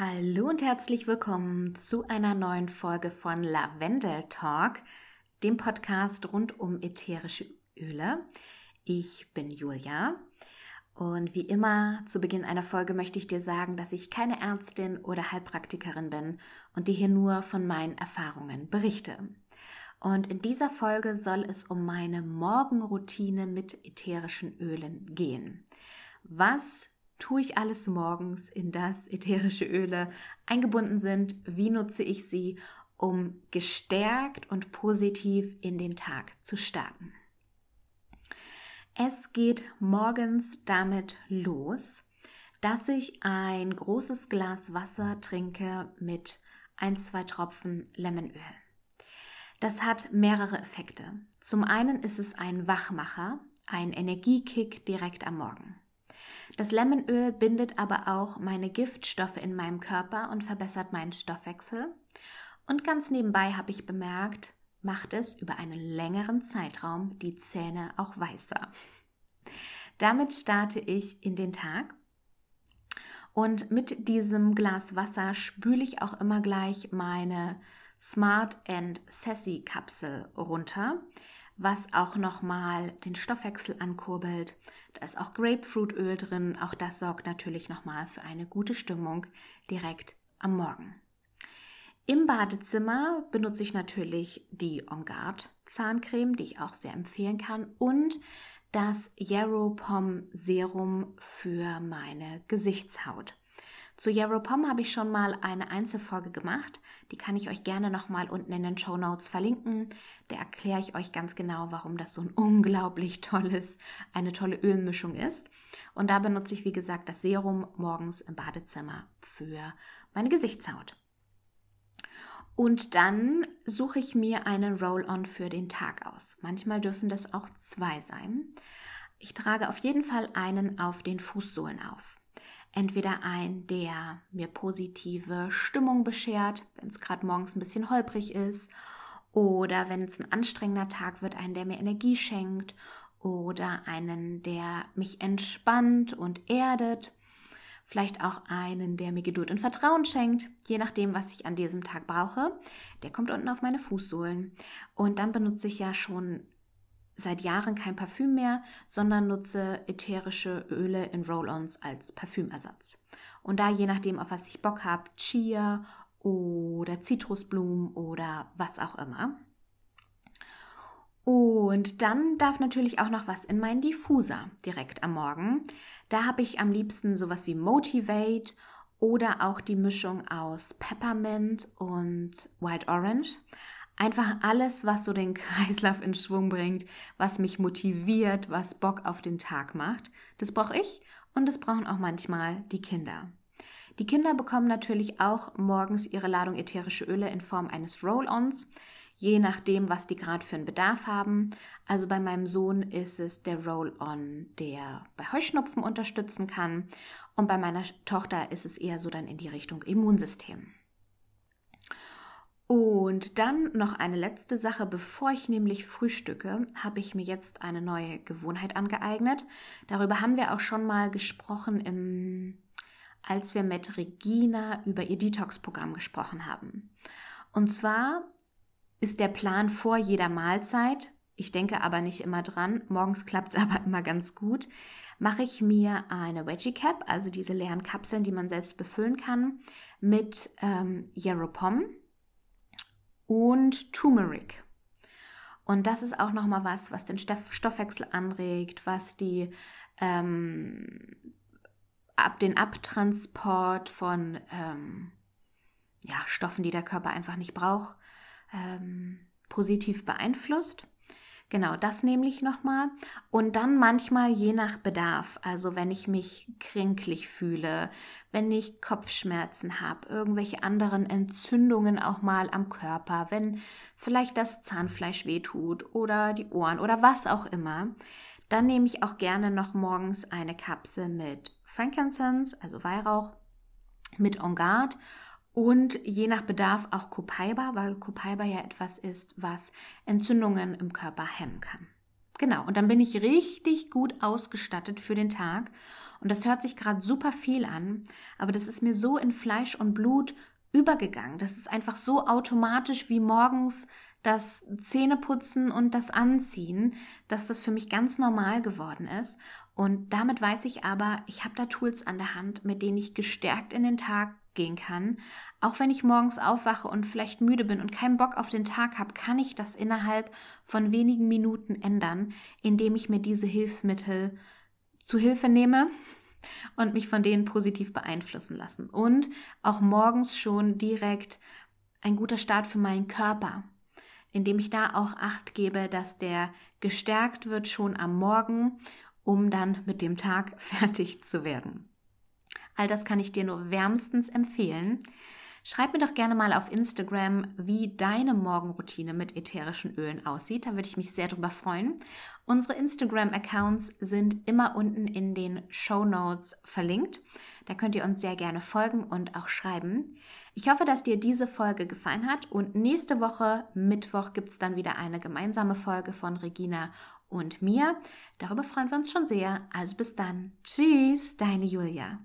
Hallo und herzlich willkommen zu einer neuen Folge von Lavendel Talk, dem Podcast rund um ätherische Öle. Ich bin Julia und wie immer zu Beginn einer Folge möchte ich dir sagen, dass ich keine Ärztin oder Heilpraktikerin bin und dir hier nur von meinen Erfahrungen berichte. Und in dieser Folge soll es um meine Morgenroutine mit ätherischen Ölen gehen. Was tue ich alles morgens, in das ätherische Öle eingebunden sind? Wie nutze ich sie, um gestärkt und positiv in den Tag zu starten? Es geht morgens damit los, dass ich ein großes Glas Wasser trinke mit ein, zwei Tropfen Lemonöl. Das hat mehrere Effekte. Zum einen ist es ein Wachmacher, ein Energiekick direkt am Morgen. Das Lemonöl bindet aber auch meine Giftstoffe in meinem Körper und verbessert meinen Stoffwechsel. Und ganz nebenbei habe ich bemerkt, macht es über einen längeren Zeitraum die Zähne auch weißer. Damit starte ich in den Tag. Und mit diesem Glas Wasser spüle ich auch immer gleich meine Smart and Sassy Kapsel runter was auch nochmal den Stoffwechsel ankurbelt. Da ist auch Grapefruitöl drin. Auch das sorgt natürlich nochmal für eine gute Stimmung direkt am Morgen. Im Badezimmer benutze ich natürlich die On Guard Zahncreme, die ich auch sehr empfehlen kann, und das Yarrow Pom Serum für meine Gesichtshaut. Zu Yarrow Pom habe ich schon mal eine Einzelfolge gemacht. Die kann ich euch gerne nochmal unten in den Show Notes verlinken. Da erkläre ich euch ganz genau, warum das so ein unglaublich tolles, eine tolle Ölmischung ist. Und da benutze ich, wie gesagt, das Serum morgens im Badezimmer für meine Gesichtshaut. Und dann suche ich mir einen Roll-On für den Tag aus. Manchmal dürfen das auch zwei sein. Ich trage auf jeden Fall einen auf den Fußsohlen auf entweder ein, der mir positive Stimmung beschert, wenn es gerade morgens ein bisschen holprig ist, oder wenn es ein anstrengender Tag wird, einen, der mir Energie schenkt, oder einen, der mich entspannt und erdet. Vielleicht auch einen, der mir Geduld und Vertrauen schenkt, je nachdem, was ich an diesem Tag brauche. Der kommt unten auf meine Fußsohlen. Und dann benutze ich ja schon seit Jahren kein Parfüm mehr, sondern nutze ätherische Öle in Roll-ons als Parfümersatz. Und da je nachdem, auf was ich Bock habe, Chia oder Zitrusblumen oder was auch immer. Und dann darf natürlich auch noch was in meinen Diffuser direkt am Morgen. Da habe ich am liebsten sowas wie Motivate oder auch die Mischung aus Peppermint und White Orange. Einfach alles, was so den Kreislauf in Schwung bringt, was mich motiviert, was Bock auf den Tag macht. Das brauche ich und das brauchen auch manchmal die Kinder. Die Kinder bekommen natürlich auch morgens ihre Ladung ätherische Öle in Form eines Roll-Ons, je nachdem, was die gerade für einen Bedarf haben. Also bei meinem Sohn ist es der Roll-On, der bei Heuschnupfen unterstützen kann. Und bei meiner Tochter ist es eher so dann in die Richtung Immunsystem. Und dann noch eine letzte Sache, bevor ich nämlich frühstücke, habe ich mir jetzt eine neue Gewohnheit angeeignet. Darüber haben wir auch schon mal gesprochen, im, als wir mit Regina über ihr Detox-Programm gesprochen haben. Und zwar ist der Plan vor jeder Mahlzeit, ich denke aber nicht immer dran, morgens klappt es aber immer ganz gut, mache ich mir eine Veggie Cap, also diese leeren Kapseln, die man selbst befüllen kann, mit ähm, Yarrow Pom und Turmeric. Und das ist auch nochmal was, was den Stoffwechsel anregt, was die ähm, ab den Abtransport von ähm, ja, Stoffen, die der Körper einfach nicht braucht, ähm, positiv beeinflusst. Genau, das nämlich nochmal. Und dann manchmal je nach Bedarf. Also wenn ich mich kränklich fühle, wenn ich Kopfschmerzen habe, irgendwelche anderen Entzündungen auch mal am Körper, wenn vielleicht das Zahnfleisch wehtut oder die Ohren oder was auch immer, dann nehme ich auch gerne noch morgens eine Kapsel mit Frankincense, also Weihrauch, mit On Guard und je nach Bedarf auch Copaiba, weil Copaiba ja etwas ist, was Entzündungen im Körper hemmen kann. Genau, und dann bin ich richtig gut ausgestattet für den Tag. Und das hört sich gerade super viel an, aber das ist mir so in Fleisch und Blut übergegangen. Das ist einfach so automatisch wie morgens das Zähneputzen und das Anziehen, dass das für mich ganz normal geworden ist. Und damit weiß ich aber, ich habe da Tools an der Hand, mit denen ich gestärkt in den Tag gehen kann. Auch wenn ich morgens aufwache und vielleicht müde bin und keinen Bock auf den Tag habe, kann ich das innerhalb von wenigen Minuten ändern, indem ich mir diese Hilfsmittel zu Hilfe nehme und mich von denen positiv beeinflussen lassen. Und auch morgens schon direkt ein guter Start für meinen Körper indem ich da auch acht gebe, dass der gestärkt wird schon am Morgen, um dann mit dem Tag fertig zu werden. All das kann ich dir nur wärmstens empfehlen. Schreib mir doch gerne mal auf Instagram, wie deine Morgenroutine mit ätherischen Ölen aussieht. Da würde ich mich sehr drüber freuen. Unsere Instagram-Accounts sind immer unten in den Show Notes verlinkt. Da könnt ihr uns sehr gerne folgen und auch schreiben. Ich hoffe, dass dir diese Folge gefallen hat und nächste Woche, Mittwoch, gibt es dann wieder eine gemeinsame Folge von Regina und mir. Darüber freuen wir uns schon sehr. Also bis dann. Tschüss, deine Julia.